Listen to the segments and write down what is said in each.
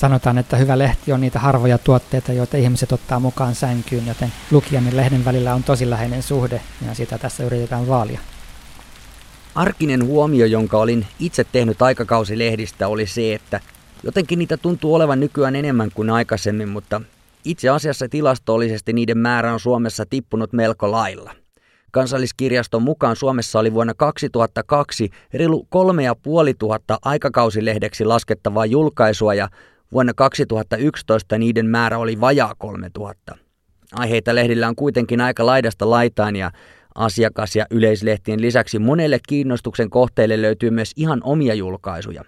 Sanotaan, että hyvä lehti on niitä harvoja tuotteita, joita ihmiset ottaa mukaan sänkyyn, joten lukijan ja lehden välillä on tosi läheinen suhde, ja sitä tässä yritetään vaalia. Arkinen huomio, jonka olin itse tehnyt aikakausilehdistä, oli se, että jotenkin niitä tuntuu olevan nykyään enemmän kuin aikaisemmin, mutta itse asiassa tilastollisesti niiden määrä on Suomessa tippunut melko lailla. Kansalliskirjaston mukaan Suomessa oli vuonna 2002 reilu 3500 aikakausilehdeksi laskettavaa julkaisua ja vuonna 2011 niiden määrä oli vajaa 3000. Aiheita lehdillä on kuitenkin aika laidasta laitaan ja asiakas- ja yleislehtien lisäksi monelle kiinnostuksen kohteille löytyy myös ihan omia julkaisuja.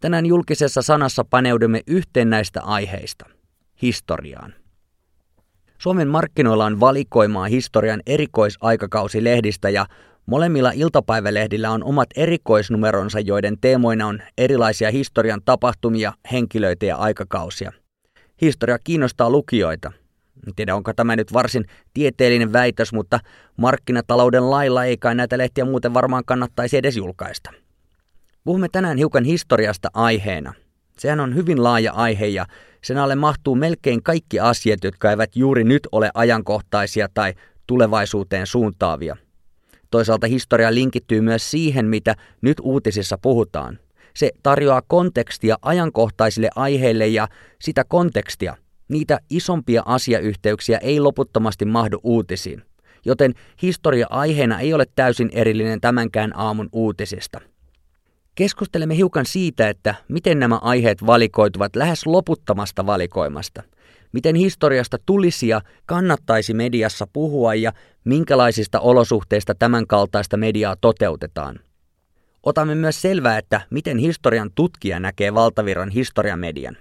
Tänään julkisessa sanassa paneudumme yhteen näistä aiheista, historiaan. Suomen markkinoilla on valikoimaa historian erikoisaikakausilehdistä ja molemmilla iltapäivälehdillä on omat erikoisnumeronsa, joiden teemoina on erilaisia historian tapahtumia, henkilöitä ja aikakausia. Historia kiinnostaa lukijoita. En tiedä, onko tämä nyt varsin tieteellinen väitös, mutta markkinatalouden lailla ei kai näitä lehtiä muuten varmaan kannattaisi edes julkaista. Puhumme tänään hiukan historiasta aiheena. Sehän on hyvin laaja aihe ja sen alle mahtuu melkein kaikki asiat, jotka eivät juuri nyt ole ajankohtaisia tai tulevaisuuteen suuntaavia. Toisaalta historia linkittyy myös siihen, mitä nyt uutisissa puhutaan. Se tarjoaa kontekstia ajankohtaisille aiheille ja sitä kontekstia, niitä isompia asiayhteyksiä ei loputtomasti mahdu uutisiin. Joten historia aiheena ei ole täysin erillinen tämänkään aamun uutisista – Keskustelemme hiukan siitä, että miten nämä aiheet valikoituvat lähes loputtomasta valikoimasta. Miten historiasta tulisi ja kannattaisi mediassa puhua ja minkälaisista olosuhteista tämän kaltaista mediaa toteutetaan. Otamme myös selvää, että miten historian tutkija näkee valtavirran historiamedian.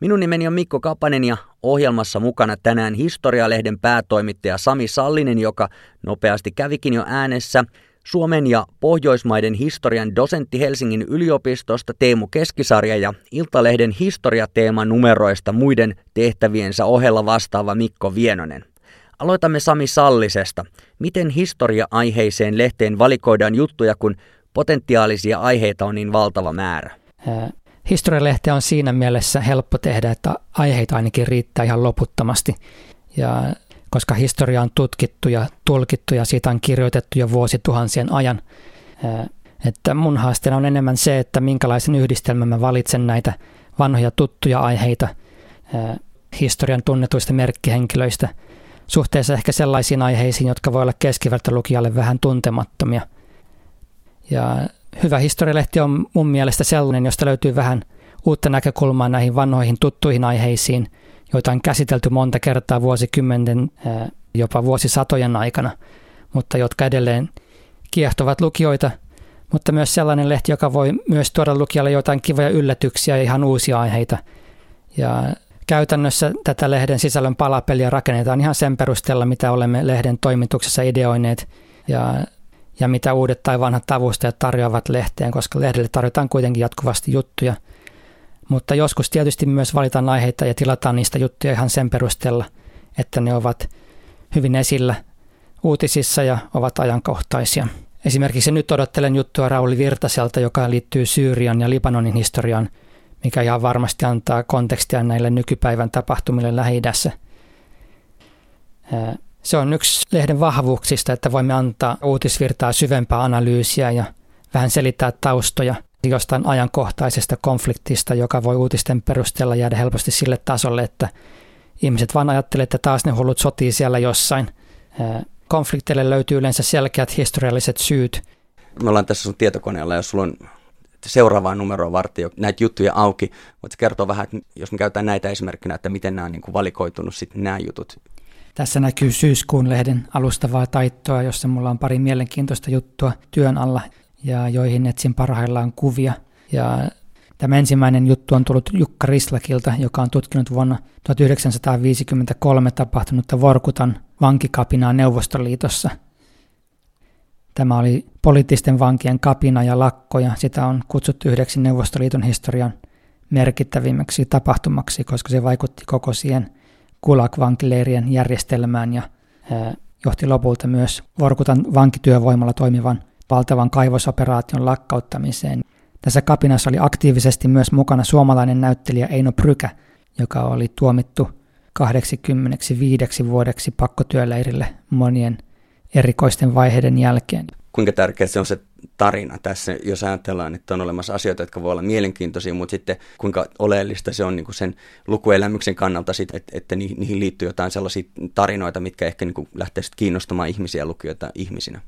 Minun nimeni on Mikko Kapanen ja ohjelmassa mukana tänään Historialehden päätoimittaja Sami Sallinen, joka nopeasti kävikin jo äänessä – Suomen ja Pohjoismaiden historian dosentti Helsingin yliopistosta Teemu Keskisarja ja Iltalehden historiateeman numeroista muiden tehtäviensä ohella vastaava Mikko Vienonen. Aloitamme Sami Sallisesta. Miten historia-aiheiseen lehteen valikoidaan juttuja, kun potentiaalisia aiheita on niin valtava määrä? Historialehte on siinä mielessä helppo tehdä, että aiheita ainakin riittää ihan loputtomasti. Ja koska historia on tutkittu ja tulkittu ja siitä on kirjoitettu jo vuosituhansien ajan. Että mun haasteena on enemmän se, että minkälaisen yhdistelmän mä valitsen näitä vanhoja tuttuja aiheita historian tunnetuista merkkihenkilöistä suhteessa ehkä sellaisiin aiheisiin, jotka voi olla keskivertolukijalle vähän tuntemattomia. Ja hyvä historialehti on mun mielestä sellainen, josta löytyy vähän uutta näkökulmaa näihin vanhoihin tuttuihin aiheisiin – joita on käsitelty monta kertaa vuosikymmenten, jopa vuosisatojen aikana, mutta jotka edelleen kiehtovat lukijoita, mutta myös sellainen lehti, joka voi myös tuoda lukijalle jotain kivoja yllätyksiä ja ihan uusia aiheita. Ja käytännössä tätä lehden sisällön palapeliä rakennetaan ihan sen perusteella, mitä olemme lehden toimituksessa ideoineet ja, ja mitä uudet tai vanhat avustajat tarjoavat lehteen, koska lehdelle tarjotaan kuitenkin jatkuvasti juttuja – mutta joskus tietysti myös valitaan aiheita ja tilataan niistä juttuja ihan sen perusteella, että ne ovat hyvin esillä uutisissa ja ovat ajankohtaisia. Esimerkiksi nyt odottelen juttua Rauli Virtaselta, joka liittyy Syyrian ja Libanonin historiaan, mikä ihan varmasti antaa kontekstia näille nykypäivän tapahtumille lähi -idässä. Se on yksi lehden vahvuuksista, että voimme antaa uutisvirtaa syvempää analyysiä ja vähän selittää taustoja – jostain ajankohtaisesta konfliktista, joka voi uutisten perusteella jäädä helposti sille tasolle, että ihmiset vaan ajattelee, että taas ne hullut sotii siellä jossain. Konflikteille löytyy yleensä selkeät historialliset syyt. Me ollaan tässä sun tietokoneella, jos sulla on seuraavaa numeroa varten näitä juttuja auki. Voitko kertoa vähän, että jos me käytetään näitä esimerkkinä, että miten nämä on niin kuin valikoitunut sitten nämä jutut? Tässä näkyy syyskuun lehden alustavaa taittoa, jossa mulla on pari mielenkiintoista juttua työn alla ja joihin etsin parhaillaan kuvia. Ja tämä ensimmäinen juttu on tullut Jukka Rislakilta, joka on tutkinut vuonna 1953 tapahtunutta Vorkutan vankikapinaa Neuvostoliitossa. Tämä oli poliittisten vankien kapina ja lakko, ja sitä on kutsuttu yhdeksi Neuvostoliiton historian merkittävimmäksi tapahtumaksi, koska se vaikutti koko siihen Gulag-vankileirien järjestelmään ja johti lopulta myös Vorkutan vankityövoimalla toimivan valtavan kaivosoperaation lakkauttamiseen. Tässä kapinassa oli aktiivisesti myös mukana suomalainen näyttelijä Eino Prykä, joka oli tuomittu 85 vuodeksi pakkotyöleirille monien erikoisten vaiheiden jälkeen. Kuinka tärkeä se on se tarina tässä, jos ajatellaan, että on olemassa asioita, jotka voi olla mielenkiintoisia, mutta sitten kuinka oleellista se on niin kuin sen lukuelämyksen kannalta, sit, että, että niihin liittyy jotain sellaisia tarinoita, mitkä ehkä niin kuin lähtee kiinnostamaan ihmisiä lukijoita ihmisinä.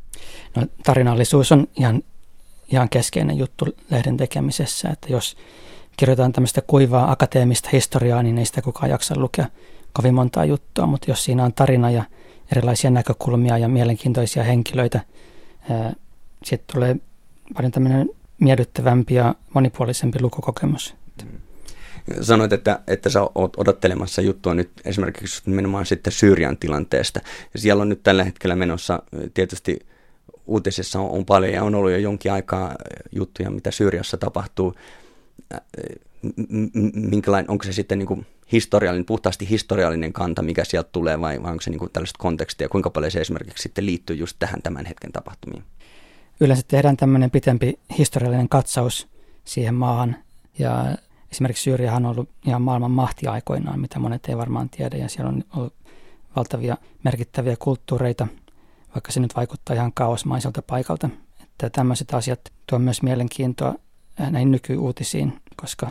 No, tarinallisuus on ihan, ihan keskeinen juttu lehden tekemisessä, että jos kirjoitetaan tämmöistä kuivaa akateemista historiaa, niin ei sitä kukaan jaksa lukea kovin montaa juttua, mutta jos siinä on tarina ja erilaisia näkökulmia ja mielenkiintoisia henkilöitä, sitten tulee paljon tämmöinen miellyttävämpi ja monipuolisempi lukukokemus. Mm. Sanoit, että, että sä oot odottelemassa juttua nyt esimerkiksi nimenomaan sitten Syyrian tilanteesta. Siellä on nyt tällä hetkellä menossa tietysti uutisissa on, on paljon ja on ollut jo jonkin aikaa juttuja, mitä Syyriassa tapahtuu. Minkälainen, onko se sitten niin kuin historiallinen, puhtaasti historiallinen kanta, mikä sieltä tulee vai, vai onko se niin kuin tällaista kontekstia, kuinka paljon se esimerkiksi sitten liittyy just tähän tämän hetken tapahtumiin? Yleensä tehdään tämmöinen pitempi historiallinen katsaus siihen maahan ja esimerkiksi Syyriahan on ollut ihan maailman mahti aikoinaan, mitä monet ei varmaan tiedä ja siellä on ollut valtavia merkittäviä kulttuureita, vaikka se nyt vaikuttaa ihan kaosmaiselta paikalta. Että tämmöiset asiat tuo myös mielenkiintoa näihin nykyuutisiin, koska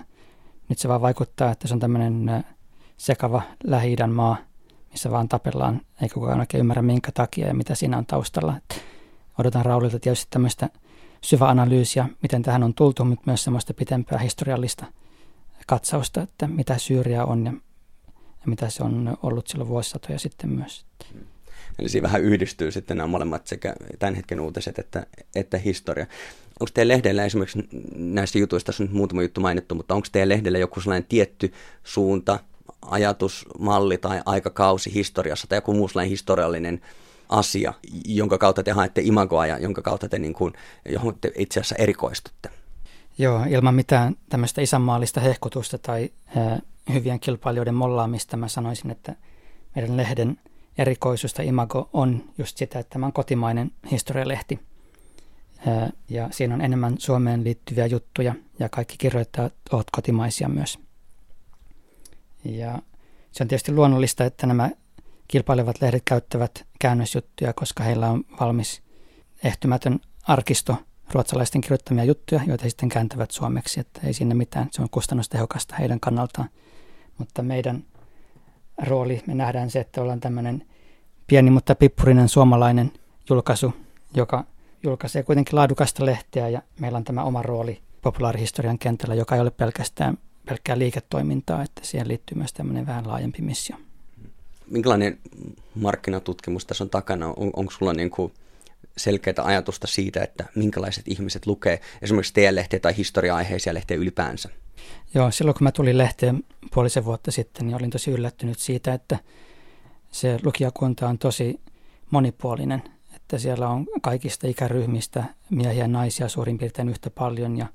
nyt se vaan vaikuttaa, että se on tämmöinen sekava lähi maa, missä vaan tapellaan, eikä kukaan oikein ymmärrä minkä takia ja mitä siinä on taustalla. Että odotan Raulilta tietysti tämmöistä syväanalyysiä, miten tähän on tultu, mutta myös semmoista pitempää historiallista katsausta, että mitä Syyria on ja, ja mitä se on ollut silloin vuosisatoja sitten myös. Eli siinä vähän yhdistyy sitten nämä molemmat sekä tämän hetken uutiset että, että historia. Onko teidän lehdellä esimerkiksi näistä jutuista, tässä on nyt muutama juttu mainittu, mutta onko teidän lehdellä joku sellainen tietty suunta, ajatusmalli tai aikakausi historiassa tai joku muu sellainen historiallinen asia, jonka kautta te haette imagoa ja jonka kautta te, niin kuin, johon te itse asiassa erikoistutte? Joo, ilman mitään tämmöistä isänmaallista hehkutusta tai äh, hyvien kilpailijoiden mollaamista mä sanoisin, että meidän lehden erikoisuus tai imago on just sitä, että tämä on kotimainen historialehti. Ja siinä on enemmän Suomeen liittyviä juttuja ja kaikki kirjoittajat ovat kotimaisia myös. Ja se on tietysti luonnollista, että nämä kilpailevat lehdet käyttävät käännösjuttuja, koska heillä on valmis ehtymätön arkisto ruotsalaisten kirjoittamia juttuja, joita he sitten kääntävät suomeksi, että ei sinne mitään, se on kustannustehokasta heidän kannaltaan. Mutta meidän rooli, me nähdään se, että ollaan tämmöinen pieni, mutta pippurinen suomalainen julkaisu, joka julkaisee kuitenkin laadukasta lehteä ja meillä on tämä oma rooli populaarihistorian kentällä, joka ei ole pelkästään pelkkää liiketoimintaa, että siihen liittyy myös tämmöinen vähän laajempi missio minkälainen markkinatutkimus tässä on takana? On, onko sulla niin kuin selkeää ajatusta siitä, että minkälaiset ihmiset lukee esimerkiksi teidän lehtiä tai historia-aiheisia lehtiä ylipäänsä? Joo, silloin kun mä tulin lehteen puolisen vuotta sitten, niin olin tosi yllättynyt siitä, että se lukijakunta on tosi monipuolinen, että siellä on kaikista ikäryhmistä miehiä ja naisia suurin piirtein yhtä paljon ja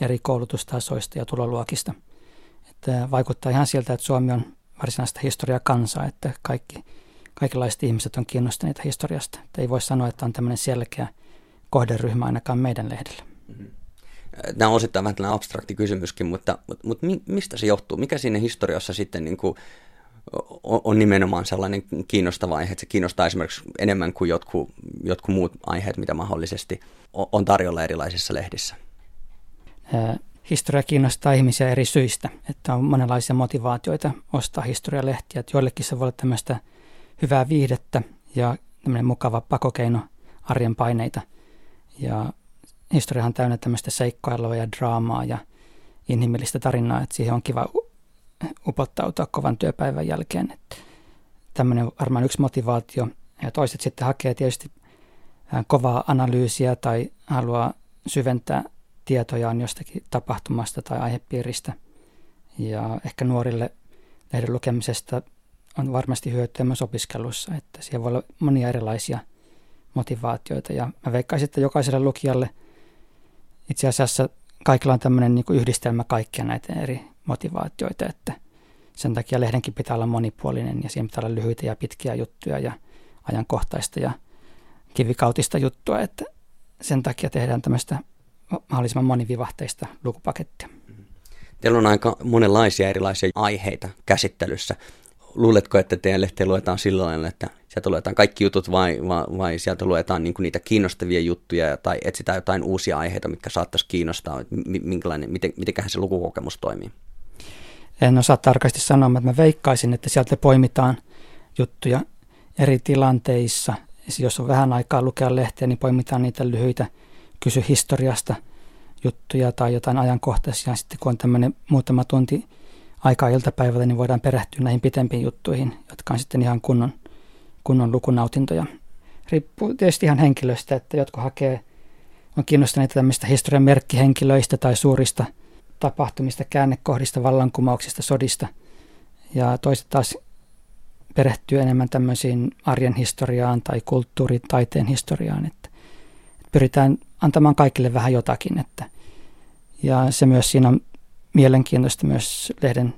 eri koulutustasoista ja tuloluokista. Että vaikuttaa ihan siltä, että Suomi on varsinaista historiakansaa, että kaikki, kaikenlaiset ihmiset on kiinnostuneita historiasta. Että ei voi sanoa, että on tämmöinen selkeä kohderyhmä ainakaan meidän lehdellä. Mm-hmm. Tämä on osittain vähän abstrakti kysymyskin, mutta, mutta, mutta mistä se johtuu? Mikä siinä historiassa sitten niin kuin on nimenomaan sellainen kiinnostava aihe, että se kiinnostaa esimerkiksi enemmän kuin jotkut, jotkut muut aiheet, mitä mahdollisesti on tarjolla erilaisissa lehdissä? historia kiinnostaa ihmisiä eri syistä, että on monenlaisia motivaatioita ostaa historialehtiä. Että joillekin se voi olla tämmöistä hyvää viihdettä ja tämmöinen mukava pakokeino arjen paineita. Ja historiahan on täynnä tämmöistä seikkailua ja draamaa ja inhimillistä tarinaa, että siihen on kiva upottautua kovan työpäivän jälkeen. Että tämmöinen on varmaan yksi motivaatio. Ja toiset sitten hakee tietysti kovaa analyysiä tai haluaa syventää tietojaan jostakin tapahtumasta tai aihepiiristä. Ja ehkä nuorille lehden lukemisesta on varmasti hyötyä myös opiskelussa, että siellä voi olla monia erilaisia motivaatioita. Ja mä veikkaisin, että jokaiselle lukijalle itse asiassa kaikilla on tämmöinen niin yhdistelmä kaikkia näitä eri motivaatioita, että sen takia lehdenkin pitää olla monipuolinen ja siinä pitää olla lyhyitä ja pitkiä juttuja ja ajankohtaista ja kivikautista juttua, että sen takia tehdään tämmöistä mahdollisimman monivivahteista lukupakettia. Teillä on aika monenlaisia erilaisia aiheita käsittelyssä. Luuletko, että teidän lehteen luetaan sillä lailla, että sieltä luetaan kaikki jutut vai, vai, vai sieltä luetaan niin niitä kiinnostavia juttuja tai etsitään jotain uusia aiheita, mitkä saattaisi kiinnostaa? Minkälainen, miten, mitenköhän se lukukokemus toimii? En osaa tarkasti sanoa, mutta mä veikkaisin, että sieltä poimitaan juttuja eri tilanteissa. Jos on vähän aikaa lukea lehteä, niin poimitaan niitä lyhyitä kysy historiasta juttuja tai jotain ajankohtaisia. Sitten kun on tämmöinen muutama tunti aikaa iltapäivällä, niin voidaan perehtyä näihin pitempiin juttuihin, jotka on sitten ihan kunnon, kunnon lukunautintoja. Riippuu tietysti ihan henkilöstä, että jotkut hakee, on kiinnostuneita tämmöistä historian merkkihenkilöistä tai suurista – tapahtumista, käännekohdista, vallankumouksista, sodista. Ja toiset taas perehtyy enemmän tämmöisiin arjen historiaan tai kulttuuri- taiteen historiaan. Että pyritään antamaan kaikille vähän jotakin. Että, ja se myös siinä on mielenkiintoista myös lehden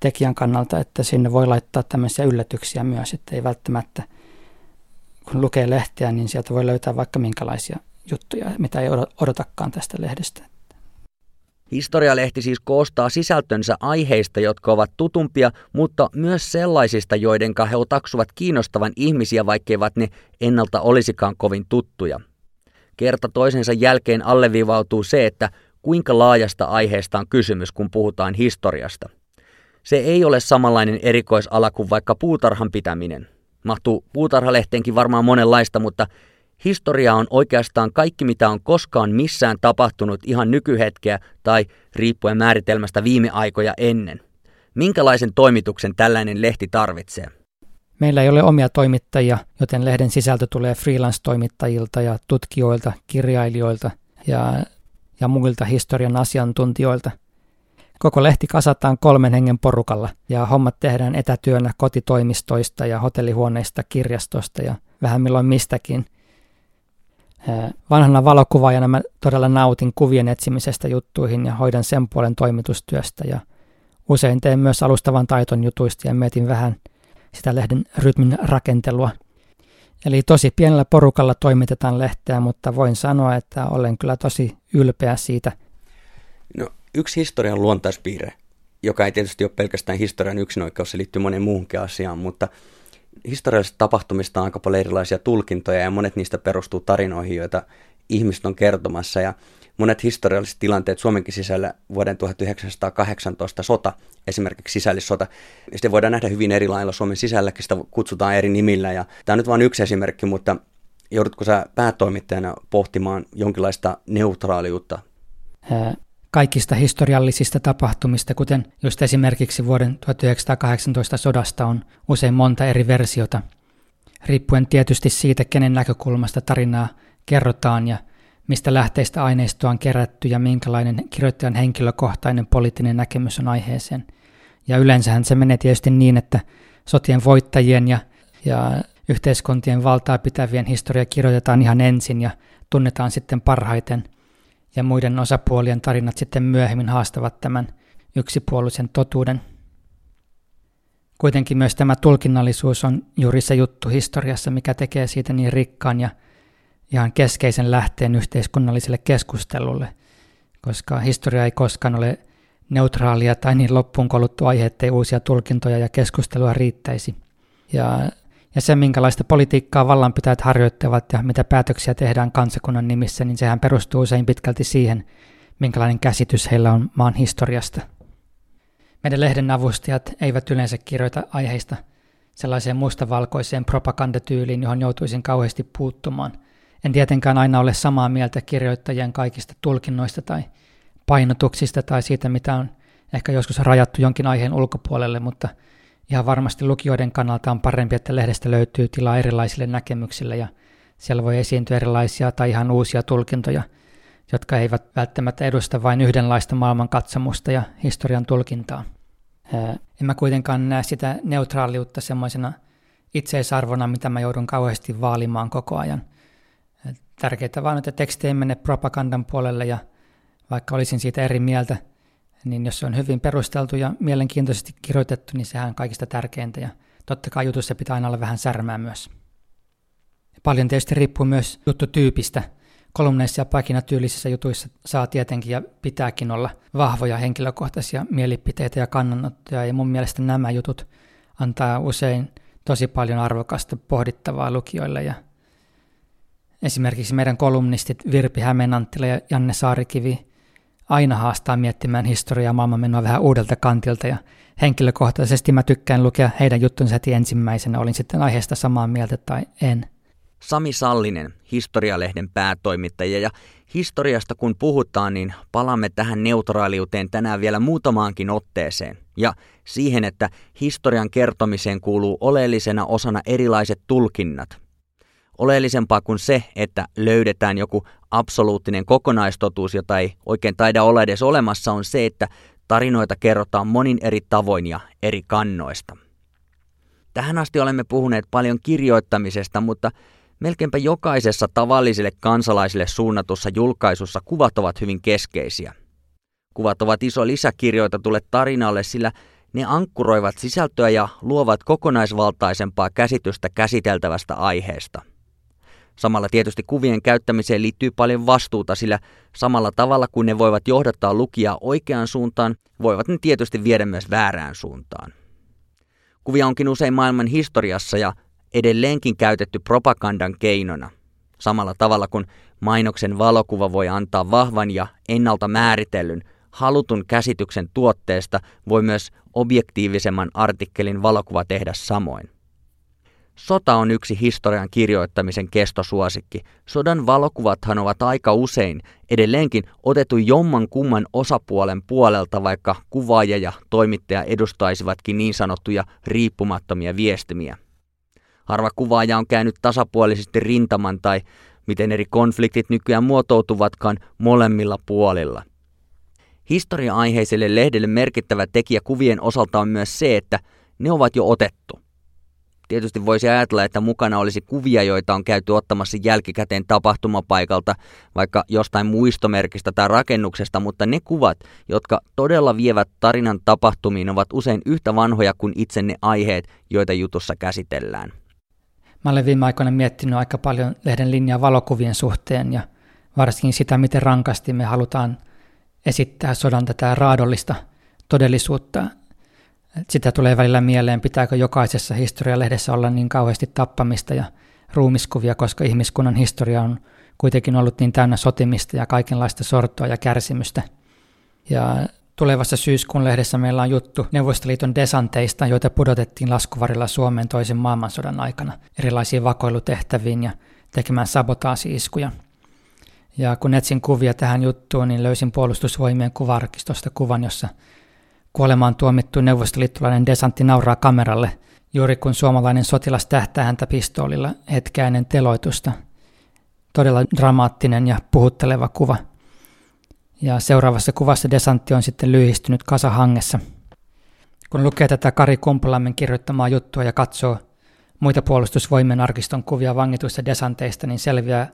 tekijän kannalta, että sinne voi laittaa tämmöisiä yllätyksiä myös, että ei välttämättä, kun lukee lehteä, niin sieltä voi löytää vaikka minkälaisia juttuja, mitä ei odotakaan tästä lehdestä. Historialehti siis koostaa sisältönsä aiheista, jotka ovat tutumpia, mutta myös sellaisista, joidenka he otaksuvat kiinnostavan ihmisiä, vaikkeivat ne ennalta olisikaan kovin tuttuja. Kerta toisensa jälkeen alleviivautuu se, että kuinka laajasta aiheesta on kysymys, kun puhutaan historiasta. Se ei ole samanlainen erikoisala kuin vaikka puutarhan pitäminen. Mahtuu puutarhalehteenkin varmaan monenlaista, mutta Historia on oikeastaan kaikki, mitä on koskaan missään tapahtunut ihan nykyhetkeä tai riippuen määritelmästä viime aikoja ennen. Minkälaisen toimituksen tällainen lehti tarvitsee? Meillä ei ole omia toimittajia, joten lehden sisältö tulee freelance-toimittajilta ja tutkijoilta, kirjailijoilta ja, ja muilta historian asiantuntijoilta. Koko lehti kasataan kolmen hengen porukalla ja hommat tehdään etätyönä kotitoimistoista ja hotellihuoneista, kirjastosta ja vähän milloin mistäkin – Vanhana valokuvaajana mä todella nautin kuvien etsimisestä juttuihin ja hoidan sen puolen toimitustyöstä ja usein teen myös alustavan taiton jutuista ja mietin vähän sitä lehden rytmin rakentelua. Eli tosi pienellä porukalla toimitetaan lehteä, mutta voin sanoa, että olen kyllä tosi ylpeä siitä. No, yksi historian luontaispiirre, joka ei tietysti ole pelkästään historian yksinoikeus, se liittyy moneen muuhunkin asiaan, mutta historiallisista tapahtumista on aika paljon erilaisia tulkintoja ja monet niistä perustuu tarinoihin, joita ihmiset on kertomassa ja monet historialliset tilanteet Suomenkin sisällä vuoden 1918 sota, esimerkiksi sisällissota, sitä voidaan nähdä hyvin eri lailla Suomen sisälläkin, sitä kutsutaan eri nimillä ja tämä on nyt vain yksi esimerkki, mutta joudutko sä päätoimittajana pohtimaan jonkinlaista neutraaliutta? Kaikista historiallisista tapahtumista, kuten just esimerkiksi vuoden 1918 sodasta on usein monta eri versiota, riippuen tietysti siitä, kenen näkökulmasta tarinaa kerrotaan ja mistä lähteistä aineistoa on kerätty ja minkälainen kirjoittajan henkilökohtainen poliittinen näkemys on aiheeseen. Ja yleensähän se menee tietysti niin, että sotien voittajien ja, ja yhteiskuntien valtaa pitävien historia kirjoitetaan ihan ensin ja tunnetaan sitten parhaiten – ja muiden osapuolien tarinat sitten myöhemmin haastavat tämän yksipuolisen totuuden. Kuitenkin myös tämä tulkinnallisuus on juuri se juttu historiassa, mikä tekee siitä niin rikkaan ja ihan keskeisen lähteen yhteiskunnalliselle keskustelulle, koska historia ei koskaan ole neutraalia tai niin loppuun koluttu aihe, ettei uusia tulkintoja ja keskustelua riittäisi. Ja ja se, minkälaista politiikkaa vallanpitäjät harjoittavat ja mitä päätöksiä tehdään kansakunnan nimissä, niin sehän perustuu usein pitkälti siihen, minkälainen käsitys heillä on maan historiasta. Meidän lehden avustajat eivät yleensä kirjoita aiheista sellaiseen mustavalkoiseen propagandatyyliin, johon joutuisin kauheasti puuttumaan. En tietenkään aina ole samaa mieltä kirjoittajien kaikista tulkinnoista tai painotuksista tai siitä, mitä on ehkä joskus rajattu jonkin aiheen ulkopuolelle, mutta – ihan varmasti lukijoiden kannalta on parempi, että lehdestä löytyy tilaa erilaisille näkemyksille ja siellä voi esiintyä erilaisia tai ihan uusia tulkintoja, jotka eivät välttämättä edusta vain yhdenlaista maailmankatsomusta ja historian tulkintaa. En mä kuitenkaan näe sitä neutraaliutta semmoisena itseisarvona, mitä mä joudun kauheasti vaalimaan koko ajan. Tärkeää vaan, että teksti ei mene propagandan puolelle ja vaikka olisin siitä eri mieltä, niin jos se on hyvin perusteltu ja mielenkiintoisesti kirjoitettu, niin sehän on kaikista tärkeintä ja totta kai jutussa pitää aina olla vähän särmää myös. Paljon tietysti riippuu myös juttutyypistä. kolumneissa ja pakinatyylisissä jutuissa saa tietenkin ja pitääkin olla vahvoja henkilökohtaisia mielipiteitä ja kannanottoja, ja mun mielestä nämä jutut antaa usein tosi paljon arvokasta pohdittavaa lukijoille. Ja esimerkiksi meidän kolumnistit Virpi Hämeenanttila ja Janne Saarikivi aina haastaa miettimään historiaa maailmanmenoa vähän uudelta kantilta, ja henkilökohtaisesti mä tykkään lukea heidän juttunsa heti ensimmäisenä, olin sitten aiheesta samaa mieltä tai en. Sami Sallinen, historialehden päätoimittaja. Ja historiasta kun puhutaan, niin palaamme tähän neutraaliuteen tänään vielä muutamaankin otteeseen. Ja siihen, että historian kertomiseen kuuluu oleellisena osana erilaiset tulkinnat. Oleellisempaa kuin se, että löydetään joku absoluuttinen kokonaistotuus, jota ei oikein taida olla edes olemassa, on se, että tarinoita kerrotaan monin eri tavoin ja eri kannoista. Tähän asti olemme puhuneet paljon kirjoittamisesta, mutta Melkeinpä jokaisessa tavallisille kansalaisille suunnatussa julkaisussa kuvat ovat hyvin keskeisiä. Kuvat ovat iso lisäkirjoitetulle tarinalle, sillä ne ankkuroivat sisältöä ja luovat kokonaisvaltaisempaa käsitystä käsiteltävästä aiheesta. Samalla tietysti kuvien käyttämiseen liittyy paljon vastuuta, sillä samalla tavalla kuin ne voivat johdattaa lukijaa oikeaan suuntaan, voivat ne tietysti viedä myös väärään suuntaan. Kuvia onkin usein maailman historiassa ja edelleenkin käytetty propagandan keinona. Samalla tavalla kuin mainoksen valokuva voi antaa vahvan ja ennalta määritellyn halutun käsityksen tuotteesta, voi myös objektiivisemman artikkelin valokuva tehdä samoin. Sota on yksi historian kirjoittamisen kestosuosikki. Sodan valokuvathan ovat aika usein edelleenkin otettu jomman kumman osapuolen puolelta, vaikka kuvaaja ja toimittaja edustaisivatkin niin sanottuja riippumattomia viestimiä. Harva kuvaaja on käynyt tasapuolisesti rintaman tai miten eri konfliktit nykyään muotoutuvatkaan molemmilla puolilla. Historia-aiheiselle lehdelle merkittävä tekijä kuvien osalta on myös se, että ne ovat jo otettu. Tietysti voisi ajatella, että mukana olisi kuvia, joita on käyty ottamassa jälkikäteen tapahtumapaikalta, vaikka jostain muistomerkistä tai rakennuksesta, mutta ne kuvat, jotka todella vievät tarinan tapahtumiin, ovat usein yhtä vanhoja kuin itse ne aiheet, joita jutussa käsitellään. Mä olen viime aikoina miettinyt aika paljon lehden linjaa valokuvien suhteen ja varsinkin sitä, miten rankasti me halutaan esittää sodan tätä raadollista todellisuutta. Sitä tulee välillä mieleen, pitääkö jokaisessa historialehdessä olla niin kauheasti tappamista ja ruumiskuvia, koska ihmiskunnan historia on kuitenkin ollut niin täynnä sotimista ja kaikenlaista sortoa ja kärsimystä. Ja Tulevassa syyskuun lehdessä meillä on juttu Neuvostoliiton desanteista, joita pudotettiin laskuvarilla Suomeen toisen maailmansodan aikana erilaisiin vakoilutehtäviin ja tekemään sabotaasi-iskuja. Ja kun etsin kuvia tähän juttuun, niin löysin puolustusvoimien kuvarkistosta kuvan, jossa kuolemaan tuomittu neuvostoliittolainen desantti nauraa kameralle, juuri kun suomalainen sotilas tähtää häntä pistoolilla hetkeä ennen teloitusta. Todella dramaattinen ja puhutteleva kuva – ja seuraavassa kuvassa desantti on sitten lyhistynyt kasahangessa. Kun lukee tätä Kari Kumpulammen kirjoittamaa juttua ja katsoo muita puolustusvoimien arkiston kuvia vangituista desanteista, niin selviää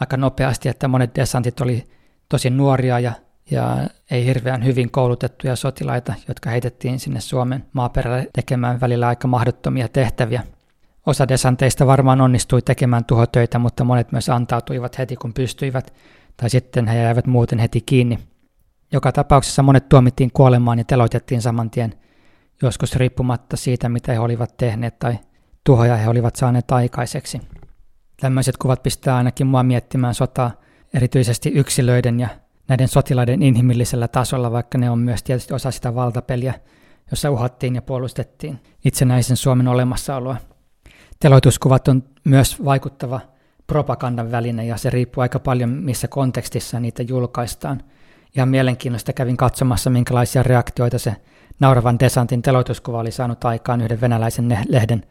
aika nopeasti, että monet desantit oli tosi nuoria ja, ja ei hirveän hyvin koulutettuja sotilaita, jotka heitettiin sinne Suomen maaperälle tekemään välillä aika mahdottomia tehtäviä. Osa desanteista varmaan onnistui tekemään tuhotöitä, mutta monet myös antautuivat heti kun pystyivät tai sitten he jäivät muuten heti kiinni. Joka tapauksessa monet tuomittiin kuolemaan ja teloitettiin saman tien, joskus riippumatta siitä, mitä he olivat tehneet tai tuhoja he olivat saaneet aikaiseksi. Tämmöiset kuvat pistää ainakin mua miettimään sotaa, erityisesti yksilöiden ja näiden sotilaiden inhimillisellä tasolla, vaikka ne on myös tietysti osa sitä valtapeliä, jossa uhattiin ja puolustettiin itsenäisen Suomen olemassaoloa. Teloituskuvat on myös vaikuttava propagandan väline ja se riippuu aika paljon missä kontekstissa niitä julkaistaan. Ihan mielenkiinnosta kävin katsomassa, minkälaisia reaktioita se nauravan desantin teloituskuva oli saanut aikaan yhden venäläisen lehden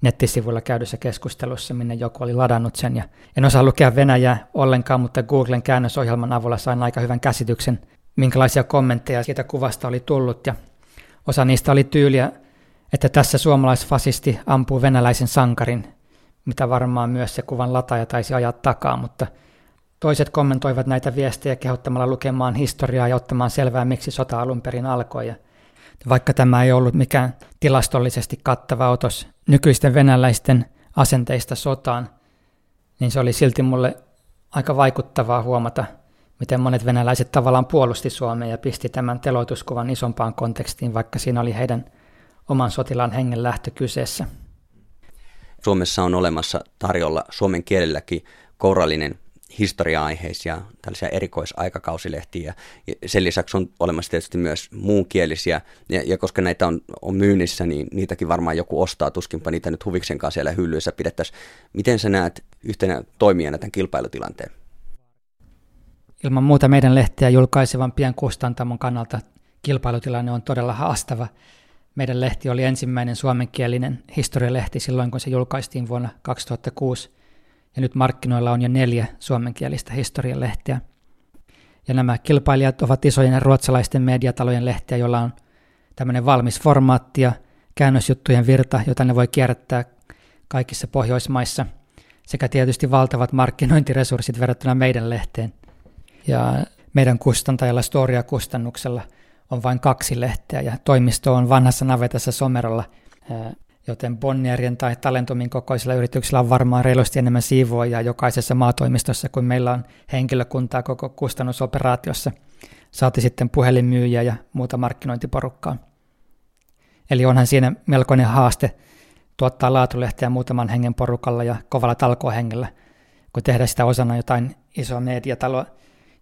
nettisivuilla käydyssä keskustelussa, minne joku oli ladannut sen. Ja en osaa lukea Venäjää ollenkaan, mutta Googlen käännösohjelman avulla sain aika hyvän käsityksen, minkälaisia kommentteja siitä kuvasta oli tullut. Ja osa niistä oli tyyliä, että tässä suomalaisfasisti ampuu venäläisen sankarin, mitä varmaan myös se kuvan lataja taisi ajaa takaa, mutta toiset kommentoivat näitä viestejä kehottamalla lukemaan historiaa ja ottamaan selvää, miksi sota alun perin alkoi. Ja vaikka tämä ei ollut mikään tilastollisesti kattava otos nykyisten venäläisten asenteista sotaan, niin se oli silti mulle aika vaikuttavaa huomata, miten monet venäläiset tavallaan puolusti Suomea ja pisti tämän teloituskuvan isompaan kontekstiin, vaikka siinä oli heidän oman sotilaan hengen lähtö kyseessä. Suomessa on olemassa tarjolla suomen kielelläkin kourallinen historia-aiheisia tällaisia erikoisaikakausilehtiä. Ja sen lisäksi on olemassa tietysti myös muunkielisiä, ja, ja koska näitä on, on myynnissä, niin niitäkin varmaan joku ostaa, tuskinpa niitä nyt huviksenkaan siellä hyllyissä pidettäisiin. Miten sä näet yhtenä toimijana tämän kilpailutilanteen? Ilman muuta meidän lehtiä julkaisevan pian kustantamon kannalta kilpailutilanne on todella haastava. Meidän lehti oli ensimmäinen suomenkielinen historialehti silloin, kun se julkaistiin vuonna 2006, ja nyt markkinoilla on jo neljä suomenkielistä historialehteä. Ja nämä kilpailijat ovat isojen ruotsalaisten mediatalojen lehtiä, joilla on tämmöinen valmis formaatti ja käännösjuttujen virta, jota ne voi kierrättää kaikissa Pohjoismaissa, sekä tietysti valtavat markkinointiresurssit verrattuna meidän lehteen. Ja meidän kustantajalla Storia-kustannuksella on vain kaksi lehteä ja toimisto on vanhassa navetassa Somerolla, joten Bonnierien tai Talentumin kokoisilla yrityksillä on varmaan reilusti enemmän siivoajia jokaisessa maatoimistossa kuin meillä on henkilökuntaa koko kustannusoperaatiossa. Saati sitten puhelinmyyjiä ja muuta markkinointiporukkaa. Eli onhan siinä melkoinen haaste tuottaa laatulehteä muutaman hengen porukalla ja kovalla talkohengellä, kun tehdä sitä osana jotain isoa mediataloa,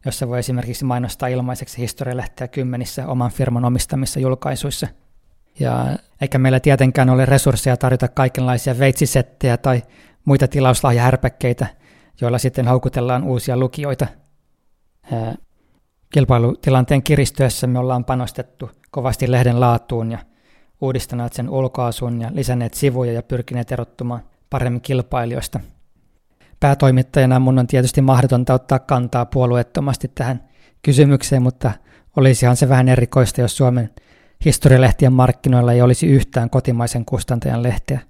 jossa voi esimerkiksi mainostaa ilmaiseksi historialehteä kymmenissä oman firman omistamissa julkaisuissa – ja eikä meillä tietenkään ole resursseja tarjota kaikenlaisia veitsisettejä tai muita tilauslahjahärpäkkeitä, joilla sitten houkutellaan uusia lukijoita. Kilpailutilanteen kiristyessä me ollaan panostettu kovasti lehden laatuun ja uudistaneet sen ulkoasun ja lisänneet sivuja ja pyrkineet erottumaan paremmin kilpailijoista. Päätoimittajana mun on tietysti mahdotonta ottaa kantaa puolueettomasti tähän kysymykseen, mutta olisihan se vähän erikoista, jos Suomen historialehtien markkinoilla ei olisi yhtään kotimaisen kustantajan lehteä.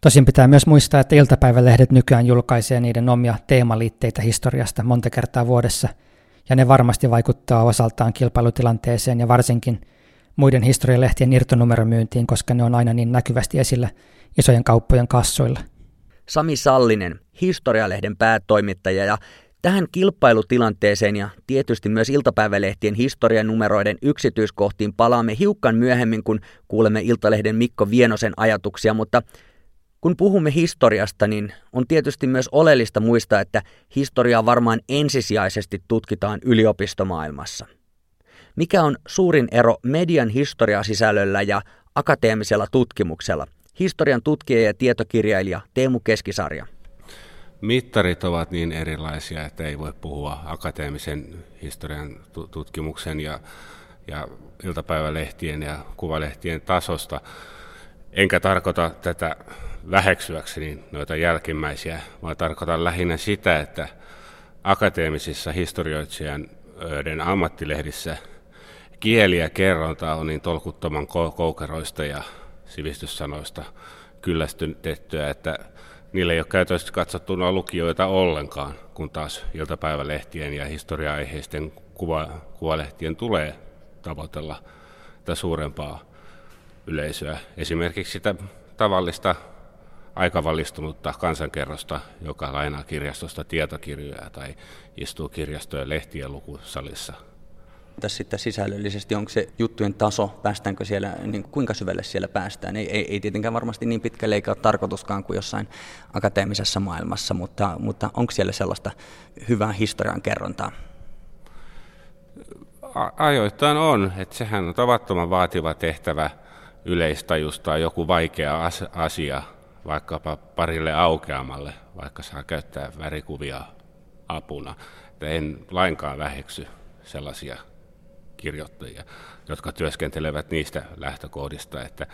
Tosin pitää myös muistaa, että iltapäivälehdet nykyään julkaisee niiden omia teemaliitteitä historiasta monta kertaa vuodessa, ja ne varmasti vaikuttaa osaltaan kilpailutilanteeseen ja varsinkin muiden historialehtien irtonumeromyyntiin, koska ne on aina niin näkyvästi esillä isojen kauppojen kassoilla. Sami Sallinen, historialehden päätoimittaja ja Tähän kilpailutilanteeseen ja tietysti myös iltapäivälehtien historianumeroiden yksityiskohtiin palaamme hiukan myöhemmin, kun kuulemme Iltalehden Mikko Vienosen ajatuksia, mutta kun puhumme historiasta, niin on tietysti myös oleellista muistaa, että historiaa varmaan ensisijaisesti tutkitaan yliopistomaailmassa. Mikä on suurin ero median historiasisällöllä ja akateemisella tutkimuksella? Historian tutkija ja tietokirjailija Teemu Keskisarja mittarit ovat niin erilaisia, että ei voi puhua akateemisen historian tutkimuksen ja, ja iltapäivälehtien ja kuvalehtien tasosta. Enkä tarkoita tätä väheksyäkseni noita jälkimmäisiä, vaan tarkoitan lähinnä sitä, että akateemisissa historioitsijan ammattilehdissä kieli ja kerronta on niin tolkuttoman koukeroista ja sivistyssanoista kyllästytettyä, että niillä ei ole käytännössä katsottuna lukijoita ollenkaan, kun taas iltapäivälehtien ja historia-aiheisten kuva, kuvalehtien tulee tavoitella tätä suurempaa yleisöä. Esimerkiksi sitä tavallista aikavalistunutta kansankerrosta, joka lainaa kirjastosta tietokirjoja tai istuu kirjastojen lehtien lukusalissa – tässä sitten sisällöllisesti, onko se juttujen taso, päästäänkö siellä, niin kuinka syvälle siellä päästään. Ei, ei, ei tietenkään varmasti niin pitkälle eikä ole tarkoituskaan kuin jossain akateemisessa maailmassa, mutta, mutta onko siellä sellaista hyvää historian kerrontaa? Ajoittain on, että sehän on tavattoman vaativa tehtävä yleistajustaa joku vaikea asia vaikkapa parille aukeamalle, vaikka saa käyttää värikuvia apuna. En lainkaan väheksy sellaisia kirjoittajia, jotka työskentelevät niistä lähtökohdista, että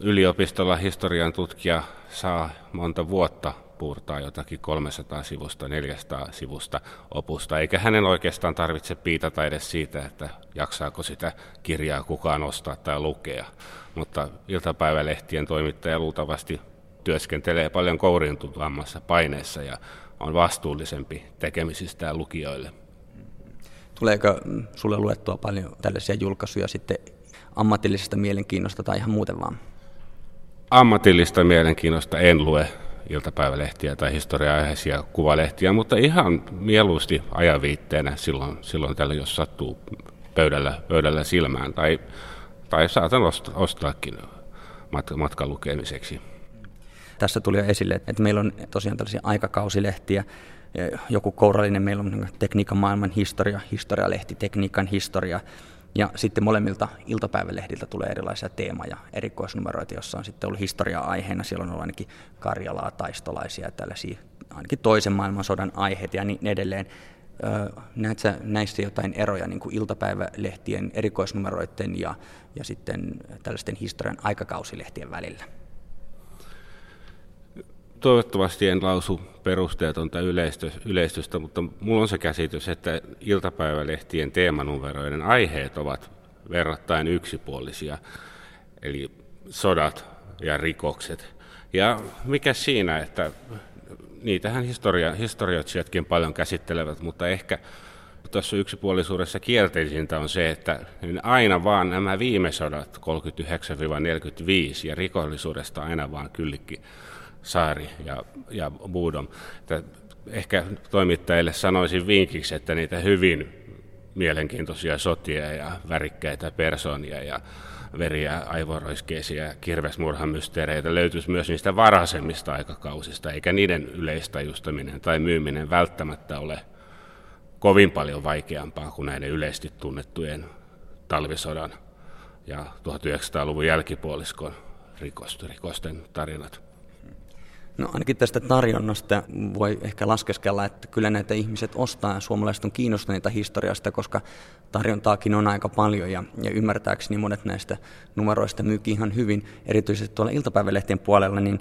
yliopistolla historian tutkija saa monta vuotta puurtaa jotakin 300 sivusta, 400 sivusta opusta, eikä hänen oikeastaan tarvitse piitata edes siitä, että jaksaako sitä kirjaa kukaan ostaa tai lukea. Mutta iltapäivälehtien toimittaja luultavasti työskentelee paljon kouriintuvammassa paineessa ja on vastuullisempi tekemisistään lukijoille. Tuleeko sulle luettua paljon tällaisia julkaisuja sitten ammatillisesta mielenkiinnosta tai ihan muuten vaan? Ammatillista mielenkiinnosta en lue iltapäivälehtiä tai historia-aiheisia kuvalehtiä, mutta ihan mieluusti ajaviitteenä silloin, silloin tällä, jos sattuu pöydällä, pöydällä silmään tai, tai saatan ostaakin matkan lukemiseksi. Tässä tuli jo esille, että meillä on tosiaan tällaisia aikakausilehtiä, joku kourallinen, meillä on tekniikan maailman historia, historialehti, tekniikan historia, ja sitten molemmilta iltapäivälehdiltä tulee erilaisia teema- ja erikoisnumeroita, jossa on sitten ollut historia-aiheena. Siellä on ollut ainakin Karjalaa, taistolaisia ja tällaisia, ainakin toisen maailmansodan aiheita ja niin edelleen. Näetkö sä näissä jotain eroja niin kuin iltapäivälehtien erikoisnumeroiden ja, ja sitten tällaisten historian aikakausilehtien välillä? Toivottavasti en lausu perusteetonta yleistystä, mutta minulla on se käsitys, että iltapäivälehtien teemanumeroiden aiheet ovat verrattain yksipuolisia, eli sodat ja rikokset. Ja mikä siinä, että niitähän historia, historioitsijatkin paljon käsittelevät, mutta ehkä tuossa yksipuolisuudessa kielteisintä on se, että aina vaan nämä viime sodat, 39-45, ja rikollisuudesta aina vaan kyllikki Saari ja, ja Budom. Että ehkä toimittajille sanoisin vinkiksi, että niitä hyvin mielenkiintoisia sotia ja värikkäitä persoonia ja veriä, aivoroiskeisia, kirvesmurhamysteereitä löytyisi myös niistä varhaisemmista aikakausista, eikä niiden yleistajustaminen tai myyminen välttämättä ole kovin paljon vaikeampaa kuin näiden yleisesti tunnettujen talvisodan ja 1900-luvun jälkipuoliskon rikosten tarinat. No ainakin tästä tarjonnasta voi ehkä laskeskella, että kyllä näitä ihmiset ostaa ja suomalaiset on kiinnostuneita historiasta, koska tarjontaakin on aika paljon ja, ja ymmärtääkseni monet näistä numeroista myykin ihan hyvin, erityisesti tuolla iltapäivälehtien puolella, niin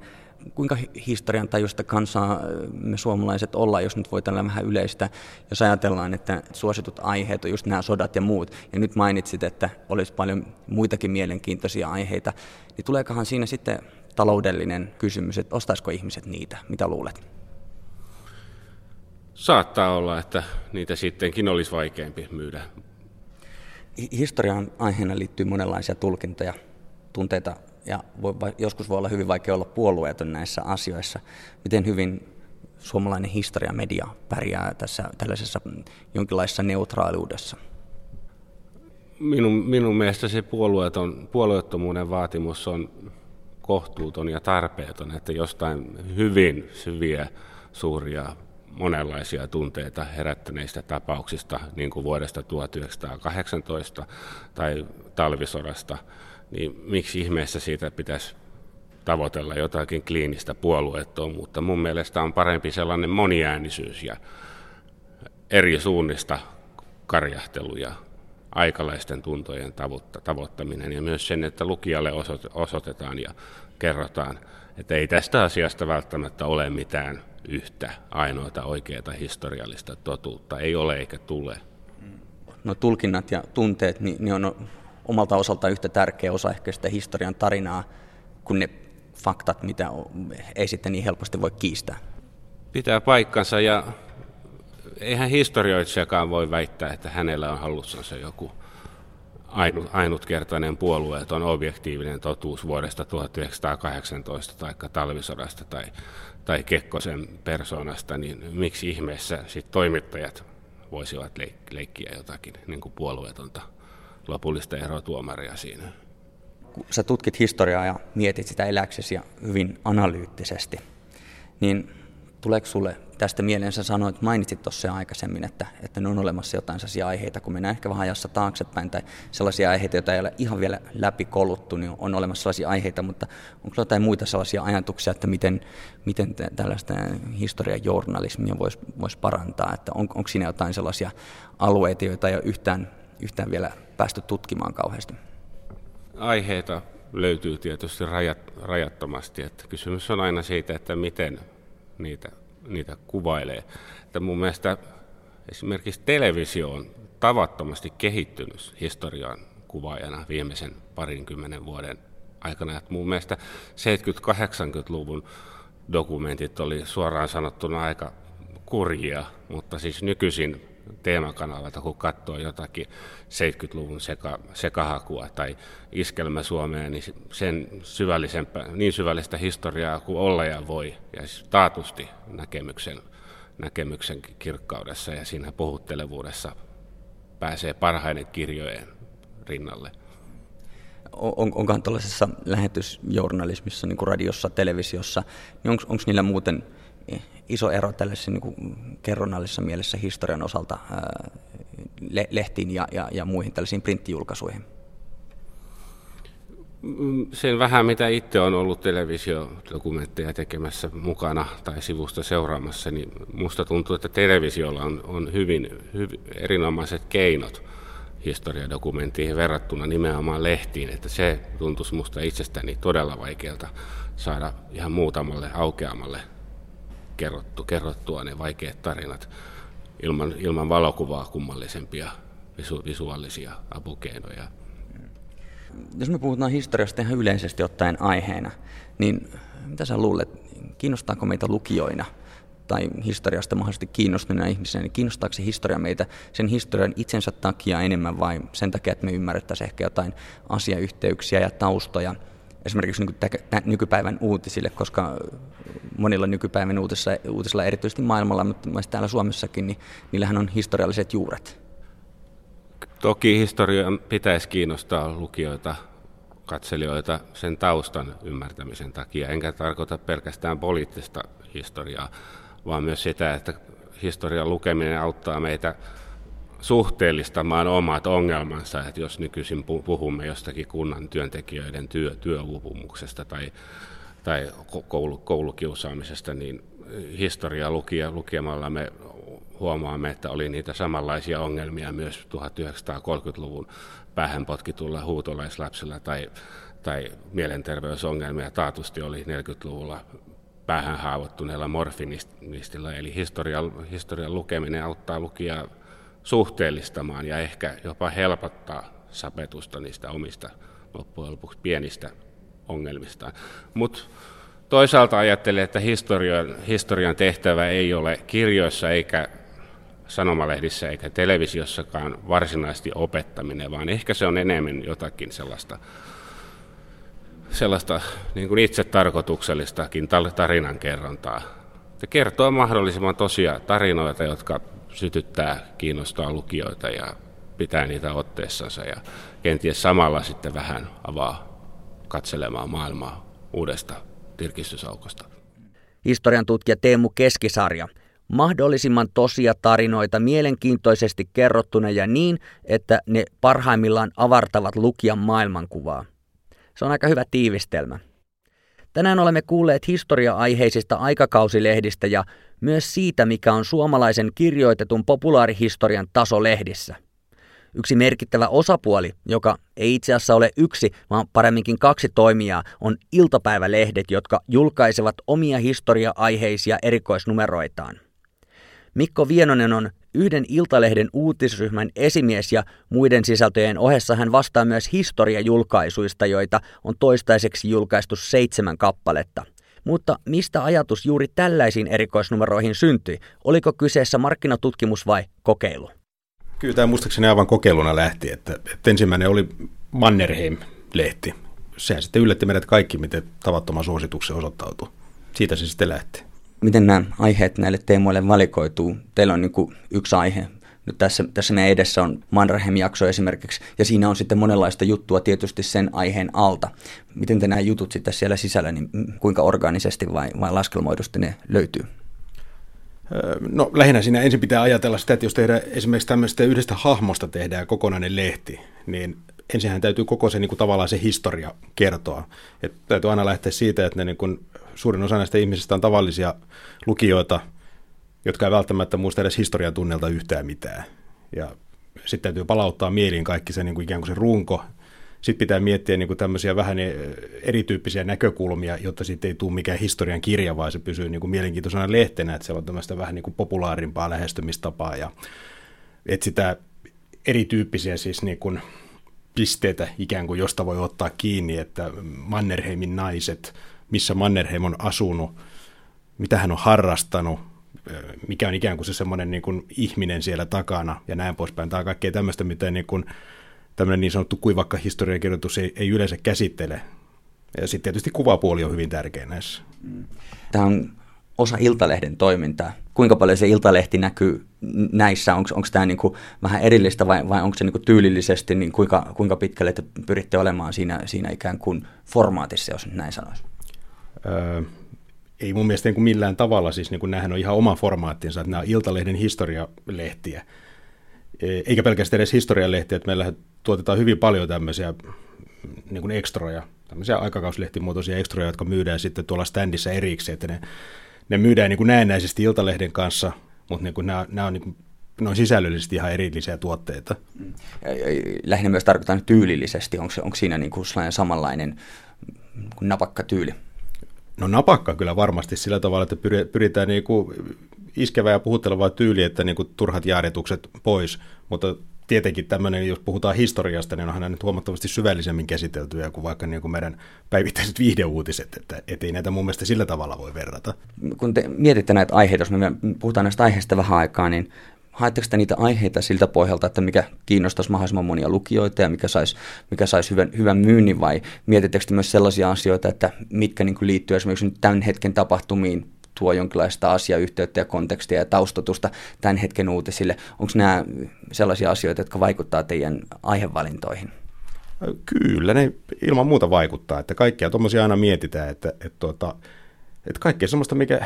kuinka historian tajusta kansaa me suomalaiset ollaan, jos nyt voi tällä vähän yleistä, jos ajatellaan, että suositut aiheet on just nämä sodat ja muut, ja nyt mainitsit, että olisi paljon muitakin mielenkiintoisia aiheita, niin tuleekohan siinä sitten taloudellinen kysymys, että ostaisiko ihmiset niitä? Mitä luulet? Saattaa olla, että niitä sittenkin olisi vaikeampi myydä. Historian aiheena liittyy monenlaisia tulkintoja, tunteita ja voi, joskus voi olla hyvin vaikea olla puolueeton näissä asioissa. Miten hyvin suomalainen historiamedia pärjää tässä tällaisessa jonkinlaisessa neutraaliudessa? Minun, minun mielestä se puolueeton, puolueettomuuden vaatimus on kohtuuton ja tarpeeton, että jostain hyvin syviä, suuria, monenlaisia tunteita herättäneistä tapauksista, niin kuin vuodesta 1918 tai talvisodasta, niin miksi ihmeessä siitä pitäisi tavoitella jotakin kliinistä puolueettomuutta. Mun mielestä on parempi sellainen moniäänisyys ja eri suunnista karjahtelu ja aikalaisten tuntojen tavoittaminen ja myös sen, että lukijalle osoitetaan ja kerrotaan, että ei tästä asiasta välttämättä ole mitään yhtä ainoata oikeaa historiallista totuutta. Ei ole eikä tule. No tulkinnat ja tunteet, niin ne on omalta osaltaan yhtä tärkeä osa ehkä sitä historian tarinaa kuin ne faktat, mitä ei sitten niin helposti voi kiistää. Pitää paikkansa ja eihän historioitsijakaan voi väittää, että hänellä on hallussansa joku ainut, ainutkertainen puolueeton objektiivinen totuus vuodesta 1918 tai talvisodasta tai, tai Kekkosen persoonasta, niin miksi ihmeessä sit toimittajat voisivat leik- leikkiä jotakin niin kuin puolueetonta lopullista erotuomaria siinä? Kun sä tutkit historiaa ja mietit sitä eläksesi ja hyvin analyyttisesti, niin tuleeko sulle tästä mieleen, sä sanoit, mainitsit tuossa aikaisemmin, että, että ne on olemassa jotain sellaisia aiheita, kun mennään ehkä vähän ajassa taaksepäin, tai sellaisia aiheita, joita ei ole ihan vielä läpi koluttu, niin on olemassa sellaisia aiheita, mutta onko jotain muita sellaisia ajatuksia, että miten, miten tällaista historiajournalismia voisi vois parantaa, että on, onko siinä jotain sellaisia alueita, joita ei ole yhtään, yhtään vielä päästy tutkimaan kauheasti? Aiheita löytyy tietysti rajat, rajattomasti, että kysymys on aina siitä, että miten niitä, niitä kuvailee. Että mun mielestä esimerkiksi televisio on tavattomasti kehittynyt historian kuvaajana viimeisen parinkymmenen vuoden aikana. Että mun mielestä 70-80-luvun dokumentit oli suoraan sanottuna aika kurjia, mutta siis nykyisin teemakanavalta, kun katsoo jotakin 70-luvun seka, sekahakua tai iskelmä Suomeen, niin sen syvällisempää, niin syvällistä historiaa kuin olla ja voi, ja siis taatusti näkemyksen, näkemyksen kirkkaudessa ja siinä puhuttelevuudessa pääsee parhaiden kirjojen rinnalle. On, onkohan tuollaisessa lähetysjournalismissa, niin kuin radiossa, televisiossa, niin onko niillä muuten iso ero tällaisessa niin kuin kerronnallisessa mielessä historian osalta lehtiin ja, ja, ja muihin tällaisiin printtijulkaisuihin? Mm, sen vähän, mitä itse on ollut televisiodokumentteja tekemässä mukana tai sivusta seuraamassa, niin musta tuntuu, että televisiolla on, on hyvin, hyvin erinomaiset keinot historiadokumenttiin verrattuna nimenomaan lehtiin, että se tuntuisi musta itsestäni todella vaikealta saada ihan muutamalle aukeamalle kerrottu, kerrottua ne vaikeat tarinat ilman, ilman valokuvaa kummallisempia visu, visuaalisia apukeinoja. Jos me puhutaan historiasta ihan yleisesti ottaen aiheena, niin mitä sä luulet, kiinnostaako meitä lukijoina tai historiasta mahdollisesti kiinnostuneena ihmisenä, niin kiinnostaako se historia meitä sen historian itsensä takia enemmän vai sen takia, että me ymmärrettäisiin ehkä jotain asiayhteyksiä ja taustoja esimerkiksi nykypäivän uutisille, koska monilla nykypäivän uutisilla, uutisilla erityisesti maailmalla, mutta myös täällä Suomessakin, niin niillähän on historialliset juuret. Toki historian pitäisi kiinnostaa lukijoita, katselijoita sen taustan ymmärtämisen takia, enkä tarkoita pelkästään poliittista historiaa, vaan myös sitä, että historian lukeminen auttaa meitä suhteellistamaan omat ongelmansa, että jos nykyisin puhumme jostakin kunnan työntekijöiden työ, työuupumuksesta tai, tai koulu, koulukiusaamisesta, niin historia lukia, lukemalla me huomaamme, että oli niitä samanlaisia ongelmia myös 1930-luvun päähän potkitulla huutolaislapsilla tai, tai mielenterveysongelmia. Taatusti oli 40-luvulla päähän haavoittuneilla morfinistilla, eli historian, historian lukeminen auttaa lukijaa suhteellistamaan ja ehkä jopa helpottaa sapetusta niistä omista loppujen lopuksi pienistä ongelmistaan. Mutta toisaalta ajattelen, että historian, historian tehtävä ei ole kirjoissa eikä sanomalehdissä eikä televisiossakaan varsinaisesti opettaminen, vaan ehkä se on enemmän jotakin sellaista, sellaista niin kuin itse tarkoituksellistakin tarinankerrontaa. Se kertoo mahdollisimman tosia tarinoita, jotka sytyttää, kiinnostaa lukijoita ja pitää niitä otteessansa ja kenties samalla sitten vähän avaa katselemaan maailmaa uudesta tirkistysaukosta. Historian tutkija Teemu Keskisarja. Mahdollisimman tosia tarinoita mielenkiintoisesti kerrottuna ja niin, että ne parhaimmillaan avartavat lukijan maailmankuvaa. Se on aika hyvä tiivistelmä. Tänään olemme kuulleet historia-aiheisista aikakausilehdistä ja myös siitä, mikä on suomalaisen kirjoitetun populaarihistorian taso lehdissä. Yksi merkittävä osapuoli, joka ei itse asiassa ole yksi, vaan paremminkin kaksi toimijaa, on iltapäivälehdet, jotka julkaisevat omia historia-aiheisia erikoisnumeroitaan. Mikko Vienonen on yhden Iltalehden uutisryhmän esimies ja muiden sisältöjen ohessa hän vastaa myös historiajulkaisuista, joita on toistaiseksi julkaistu seitsemän kappaletta. Mutta mistä ajatus juuri tällaisiin erikoisnumeroihin syntyi? Oliko kyseessä markkinatutkimus vai kokeilu? Kyllä tämä muistaakseni aivan kokeiluna lähti, että, että ensimmäinen oli Mannerheim-lehti. Sehän sitten yllätti meidät kaikki, miten tavattoman suosituksen osoittautui. Siitä se sitten lähti miten nämä aiheet näille teemoille valikoituu? Teillä on niin yksi aihe. Nyt tässä, tässä meidän edessä on Mannerheim-jakso esimerkiksi, ja siinä on sitten monenlaista juttua tietysti sen aiheen alta. Miten te nämä jutut sitten siellä sisällä, niin kuinka organisesti vai, vai laskelmoidusti ne löytyy? No lähinnä siinä ensin pitää ajatella sitä, että jos tehdään esimerkiksi tämmöistä yhdestä hahmosta tehdään kokonainen lehti, niin ensinhän täytyy koko se niin kuin, tavallaan se historia kertoa. Et täytyy aina lähteä siitä, että ne niin kuin, suurin osa näistä ihmisistä on tavallisia lukijoita, jotka ei välttämättä muista edes historian tunnelta yhtään mitään. Ja sitten täytyy palauttaa mieliin kaikki se niin kuin ikään kuin se runko. Sitten pitää miettiä niin kuin tämmöisiä vähän erityyppisiä näkökulmia, jotta sitten ei tule mikään historian kirja, vaan se pysyy niin kuin mielenkiintoisena lehtenä, että siellä on tämmöistä vähän niin kuin populaarimpaa lähestymistapaa ja etsitään erityyppisiä siis niin kuin pisteitä ikään kuin, josta voi ottaa kiinni, että Mannerheimin naiset missä Mannerheim on asunut, mitä hän on harrastanut, mikä on ikään kuin se semmoinen niin kuin ihminen siellä takana ja näin poispäin. Tämä on kaikkea tämmöistä, mitä niin kuin, tämmöinen niin sanottu kuivakka historiakirjoitus ei, ei yleensä käsittele. Ja sitten tietysti kuvapuoli on hyvin tärkeä näissä. Tämä on osa Iltalehden toimintaa. Kuinka paljon se Iltalehti näkyy näissä? Onko tämä niinku vähän erillistä vai, vai onko se niinku tyylillisesti, niin kuinka, kuinka pitkälle te pyritte olemaan siinä, siinä ikään kuin formaatissa, jos näin sanoisi? Öö, ei mun mielestä niin kuin millään tavalla, siis niin kuin nämähän on ihan oma formaattinsa, että nämä on Iltalehden historialehtiä, e, eikä pelkästään edes historialehtiä, että meillä tuotetaan hyvin paljon tämmöisiä niin kuin ekstroja, tämmöisiä aikakauslehtimuotoisia ekstroja, jotka myydään sitten tuolla standissa erikseen, että ne, ne myydään niin kuin näennäisesti Iltalehden kanssa, mutta niin kuin nämä, nämä on niin kuin ne on sisällöllisesti ihan erillisiä tuotteita. Lähinnä myös tarkoitan tyylillisesti. Onko, onko siinä niin kuin samanlainen kuin napakka tyyli? No napakka kyllä varmasti sillä tavalla, että pyritään niin kuin iskevää ja puhuttelevaa tyyli, että niin kuin turhat jäädetukset pois, mutta tietenkin tämmöinen, jos puhutaan historiasta, niin onhan ne nyt huomattavasti syvällisemmin käsiteltyjä kuin vaikka niin kuin meidän päivittäiset viihdeuutiset, että et ei näitä mun mielestä sillä tavalla voi verrata. Kun te mietitte näitä aiheita, jos me puhutaan näistä aiheista vähän aikaa, niin haetteko te niitä aiheita siltä pohjalta, että mikä kiinnostaisi mahdollisimman monia lukijoita ja mikä saisi, mikä saisi hyvän, hyvän myynnin vai mietittekö te myös sellaisia asioita, että mitkä niin liittyy esimerkiksi nyt tämän hetken tapahtumiin, tuo jonkinlaista asiayhteyttä ja kontekstia ja taustatusta tämän hetken uutisille. Onko nämä sellaisia asioita, jotka vaikuttaa teidän aihevalintoihin? Kyllä, ne ilman muuta vaikuttaa, että kaikkia tuommoisia aina mietitään, että, että tuota, että kaikkea semmoista, mikä,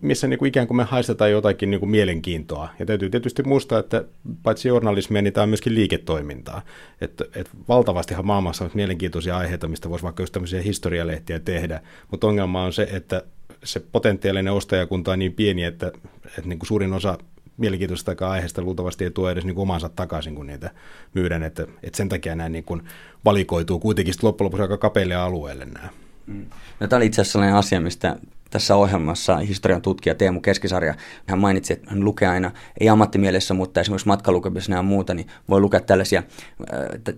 missä niin kuin ikään kuin me haistetaan jotakin niin kuin mielenkiintoa. Ja täytyy tietysti muistaa, että paitsi journalismia, niin tämä on myöskin liiketoimintaa. Että, että valtavastihan maailmassa on mielenkiintoisia aiheita, mistä voisi vaikka just tämmöisiä historialehtiä tehdä. Mutta ongelma on se, että se potentiaalinen ostajakunta on niin pieni, että, että niin kuin suurin osa mielenkiintoisesta aiheesta luultavasti ei tuo edes niin kuin omansa takaisin, kun niitä myydään. Että, että sen takia nämä niin kuin valikoituu kuitenkin loppujen lopuksi aika kapeille alueelle nämä. Mm. No, tämä oli itse asiassa sellainen asia, mistä tässä ohjelmassa historian tutkija Teemu Keskisarja, hän mainitsi, että hän lukee aina, ei ammattimielessä, mutta esimerkiksi matkalukemissa ja muuta, niin voi lukea tällaisia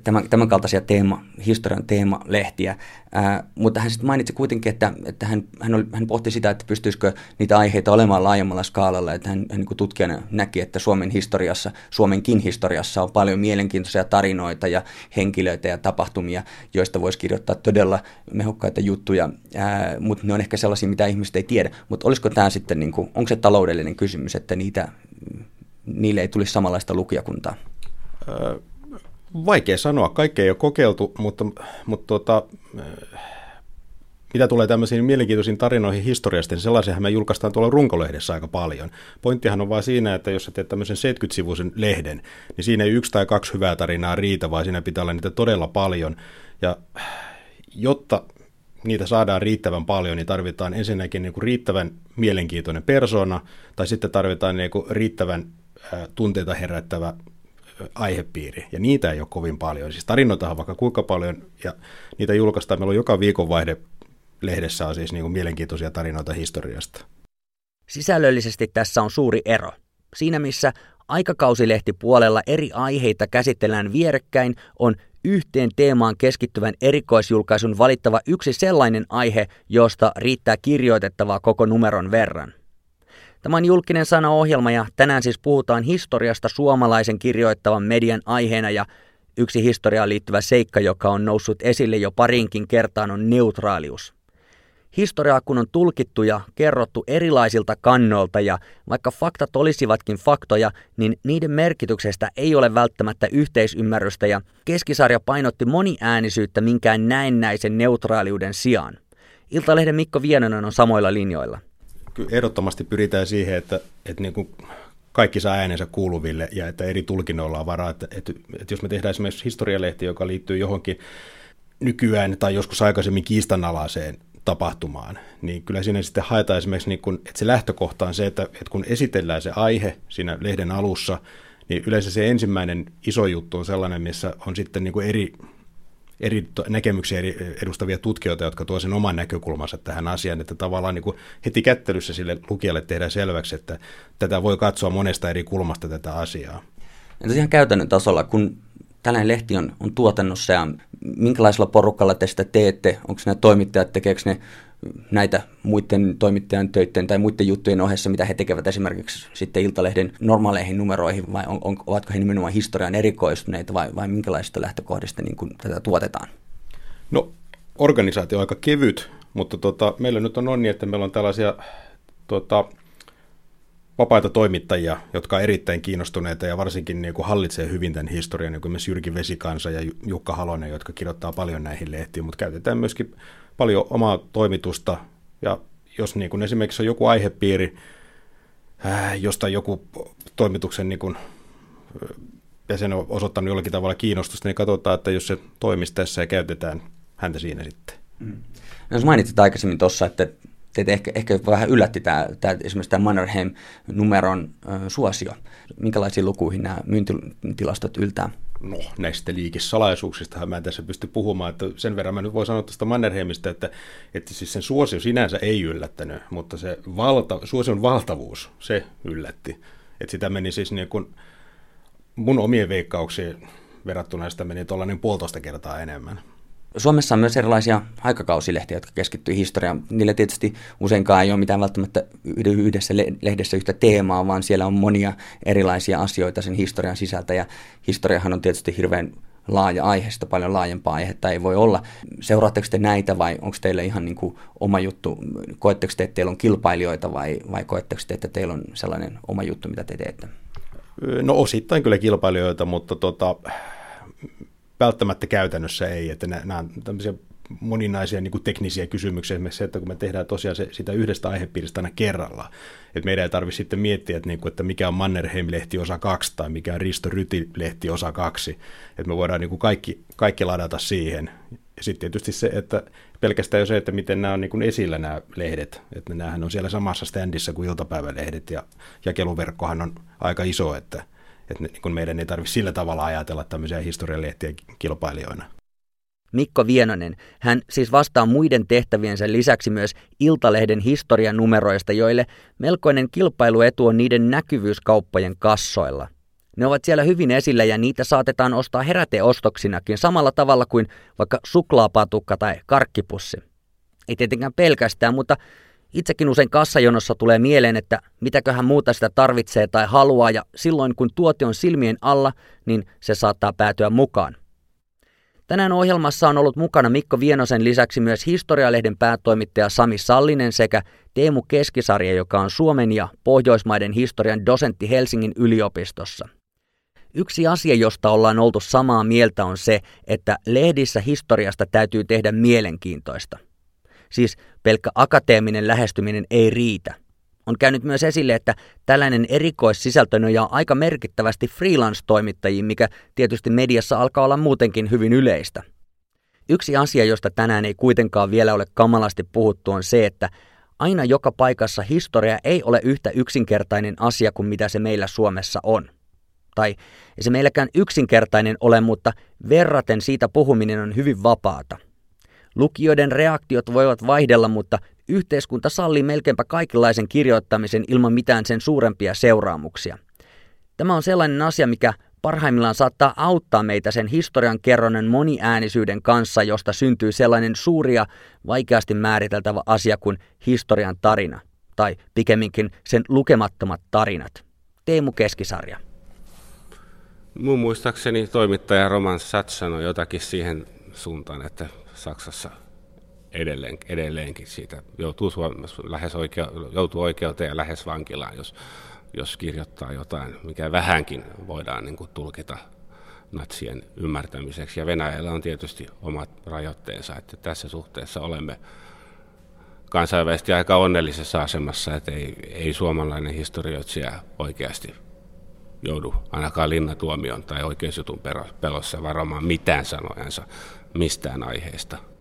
tämän, tämän kaltaisia teema, historian teemalehtiä. Ää, mutta hän sitten mainitsi kuitenkin, että, että hän, hän, oli, hän pohti sitä, että pystyisikö niitä aiheita olemaan laajemmalla skaalalla, että hän, hän niin tutkijana näki, että Suomen historiassa, Suomenkin historiassa on paljon mielenkiintoisia tarinoita ja henkilöitä ja tapahtumia, joista voisi kirjoittaa todella mehukkaita juttuja, ää, mutta ne on ehkä sellaisia, mitä ihmiset ihmiset ei tiedä. Mutta olisiko tämä sitten, niin kuin, onko se taloudellinen kysymys, että niitä, niille ei tulisi samanlaista lukijakuntaa? Öö, vaikea sanoa. Kaikkea ei ole kokeiltu, mutta, mutta tuota, mitä tulee tämmöisiin mielenkiintoisiin tarinoihin historiasta, niin sellaisiahan me julkaistaan tuolla runkolehdessä aika paljon. Pointtihan on vaan siinä, että jos sä teet tämmöisen 70-sivuisen lehden, niin siinä ei yksi tai kaksi hyvää tarinaa riitä, vaan siinä pitää olla niitä todella paljon. Ja jotta niitä saadaan riittävän paljon, niin tarvitaan ensinnäkin niin kuin riittävän mielenkiintoinen persona, tai sitten tarvitaan niin kuin riittävän tunteita herättävä aihepiiri, ja niitä ei ole kovin paljon. Siis tarinoita on vaikka kuinka paljon, ja niitä julkaistaan. Meillä on joka viikonvaihde lehdessä on siis niin kuin mielenkiintoisia tarinoita historiasta. Sisällöllisesti tässä on suuri ero. Siinä missä aikakausilehti puolella eri aiheita käsitellään vierekkäin, on yhteen teemaan keskittyvän erikoisjulkaisun valittava yksi sellainen aihe, josta riittää kirjoitettavaa koko numeron verran. Tämä on julkinen sana-ohjelma ja tänään siis puhutaan historiasta suomalaisen kirjoittavan median aiheena ja yksi historiaan liittyvä seikka, joka on noussut esille jo parinkin kertaan on neutraalius. Historiaa kun on tulkittu ja kerrottu erilaisilta kannoilta ja vaikka faktat olisivatkin faktoja, niin niiden merkityksestä ei ole välttämättä yhteisymmärrystä ja keskisarja painotti moniäänisyyttä minkään näennäisen neutraaliuden sijaan. Iltalehden Mikko Vienonen on samoilla linjoilla. Kyllä ehdottomasti pyritään siihen, että, että niin kuin kaikki saa äänensä kuuluville ja että eri tulkinnoilla on varaa. Että, että, että jos me tehdään esimerkiksi historialehti, joka liittyy johonkin nykyään tai joskus aikaisemmin kiistanalaiseen tapahtumaan, niin kyllä siinä sitten haetaan esimerkiksi, niin kun, että se lähtökohta on se, että, että kun esitellään se aihe siinä lehden alussa, niin yleensä se ensimmäinen iso juttu on sellainen, missä on sitten niin kuin eri, eri näkemyksiä edustavia tutkijoita, jotka tuovat sen oman näkökulmansa tähän asiaan, että tavallaan niin kuin heti kättelyssä sille lukijalle tehdään selväksi, että tätä voi katsoa monesta eri kulmasta tätä asiaa. Entä ihan käytännön tasolla, kun tällainen lehti on, on tuotannossa ja minkälaisella porukalla te sitä teette? Onko ne toimittajat, tekeekö ne näitä muiden toimittajan töiden tai muiden juttujen ohessa, mitä he tekevät esimerkiksi sitten Iltalehden normaaleihin numeroihin, vai on, on, ovatko he nimenomaan historian erikoistuneita vai, vai minkälaisista lähtökohdista niin kuin tätä tuotetaan? No organisaatio on aika kevyt, mutta tota, meillä nyt on onni, että meillä on tällaisia tota, vapaita toimittajia, jotka on erittäin kiinnostuneita ja varsinkin niin kuin hallitsee hyvin tämän historian, niin kuin myös Jyrki Vesikansa ja Jukka Halonen, jotka kirjoittaa paljon näihin lehtiin, mutta käytetään myöskin paljon omaa toimitusta ja jos niin kuin esimerkiksi on joku aihepiiri, äh, josta joku toimituksen niin kuin, jäsen on osoittanut jollakin tavalla kiinnostusta, niin katsotaan, että jos se toimisi tässä ja käytetään häntä siinä sitten. Mm. No, jos mainitsit aikaisemmin tuossa, että teitä ehkä, ehkä vähän yllätti tämä, tämä esimerkiksi tämä Mannerheim-numeron äh, suosio. Minkälaisiin lukuihin nämä myyntitilastot yltää? No, näistä liikesalaisuuksista mä en tässä pysty puhumaan, että sen verran mä nyt voin sanoa tuosta Mannerheimista, että, että siis sen suosio sinänsä ei yllättänyt, mutta se valta, suosion valtavuus, se yllätti. Että sitä meni siis niin kuin mun omien veikkauksiin verrattuna sitä meni tuollainen puolitoista kertaa enemmän. Suomessa on myös erilaisia aikakausilehtiä, jotka keskittyy historiaan. Niillä tietysti useinkaan ei ole mitään välttämättä yhdessä lehdessä yhtä teemaa, vaan siellä on monia erilaisia asioita sen historian sisältä. Ja historiahan on tietysti hirveän laaja aihe, sitä paljon laajempaa aihetta ei voi olla. Seuraatteko te näitä vai onko teille ihan niin kuin oma juttu? Koetteko te, että teillä on kilpailijoita vai, vai koetteko te, että teillä on sellainen oma juttu, mitä te teette? No osittain kyllä kilpailijoita, mutta tota, välttämättä käytännössä ei, että nämä on tämmöisiä moninaisia niin kuin teknisiä kysymyksiä, esimerkiksi se, että kun me tehdään tosiaan se, sitä yhdestä aihepiiristä aina kerralla, että meidän ei tarvitse sitten miettiä, että, niin kuin, että mikä on Mannerheim-lehti osa 2 tai mikä on Risto Ryti-lehti osa 2, että me voidaan niin kuin kaikki, kaikki ladata siihen. Ja sitten tietysti se, että pelkästään jo se, että miten nämä on niin kuin esillä nämä lehdet, että nämähän on siellä samassa standissa kuin iltapäivälehdet ja jakeluverkkohan on aika iso, että että niin meidän ei tarvitse sillä tavalla ajatella tämmöisiä historialehtiä kilpailijoina. Mikko Vienonen, hän siis vastaa muiden tehtäviensä lisäksi myös Iltalehden historian numeroista, joille melkoinen kilpailuetu on niiden näkyvyyskauppojen kassoilla. Ne ovat siellä hyvin esillä ja niitä saatetaan ostaa heräteostoksinakin samalla tavalla kuin vaikka suklaapatukka tai karkkipussi. Ei tietenkään pelkästään, mutta Itsekin usein kassajonossa tulee mieleen, että mitäköhän muuta sitä tarvitsee tai haluaa ja silloin kun tuote on silmien alla, niin se saattaa päätyä mukaan. Tänään ohjelmassa on ollut mukana Mikko Vienosen lisäksi myös Historialehden päätoimittaja Sami Sallinen sekä Teemu Keskisarja, joka on Suomen ja Pohjoismaiden historian dosentti Helsingin yliopistossa. Yksi asia, josta ollaan oltu samaa mieltä, on se, että lehdissä historiasta täytyy tehdä mielenkiintoista – Siis pelkkä akateeminen lähestyminen ei riitä. On käynyt myös esille, että tällainen erikoissisältö nojaa aika merkittävästi freelance-toimittajiin, mikä tietysti mediassa alkaa olla muutenkin hyvin yleistä. Yksi asia, josta tänään ei kuitenkaan vielä ole kamalasti puhuttu, on se, että aina joka paikassa historia ei ole yhtä yksinkertainen asia kuin mitä se meillä Suomessa on. Tai ei se meilläkään yksinkertainen ole, mutta verraten siitä puhuminen on hyvin vapaata – Lukijoiden reaktiot voivat vaihdella, mutta yhteiskunta sallii melkeinpä kaikenlaisen kirjoittamisen ilman mitään sen suurempia seuraamuksia. Tämä on sellainen asia, mikä parhaimmillaan saattaa auttaa meitä sen historian kerronnan moniäänisyyden kanssa, josta syntyy sellainen suuri ja vaikeasti määriteltävä asia kuin historian tarina, tai pikemminkin sen lukemattomat tarinat. Teemu Keskisarja. Mun muistaakseni toimittaja Roman Sats sanoi jotakin siihen suuntaan, että Saksassa edelleen, edelleenkin siitä joutuu, Suomessa, lähes oikeu, joutuu oikeuteen ja lähes vankilaan, jos, jos kirjoittaa jotain, mikä vähänkin voidaan niin kuin, tulkita natsien ymmärtämiseksi. Ja Venäjällä on tietysti omat rajoitteensa, että tässä suhteessa olemme kansainvälisesti aika onnellisessa asemassa, että ei, ei suomalainen historioitsija oikeasti joudu ainakaan linnatuomion tai oikeusjutun pelossa varomaan mitään sanojansa mistään aiheesta.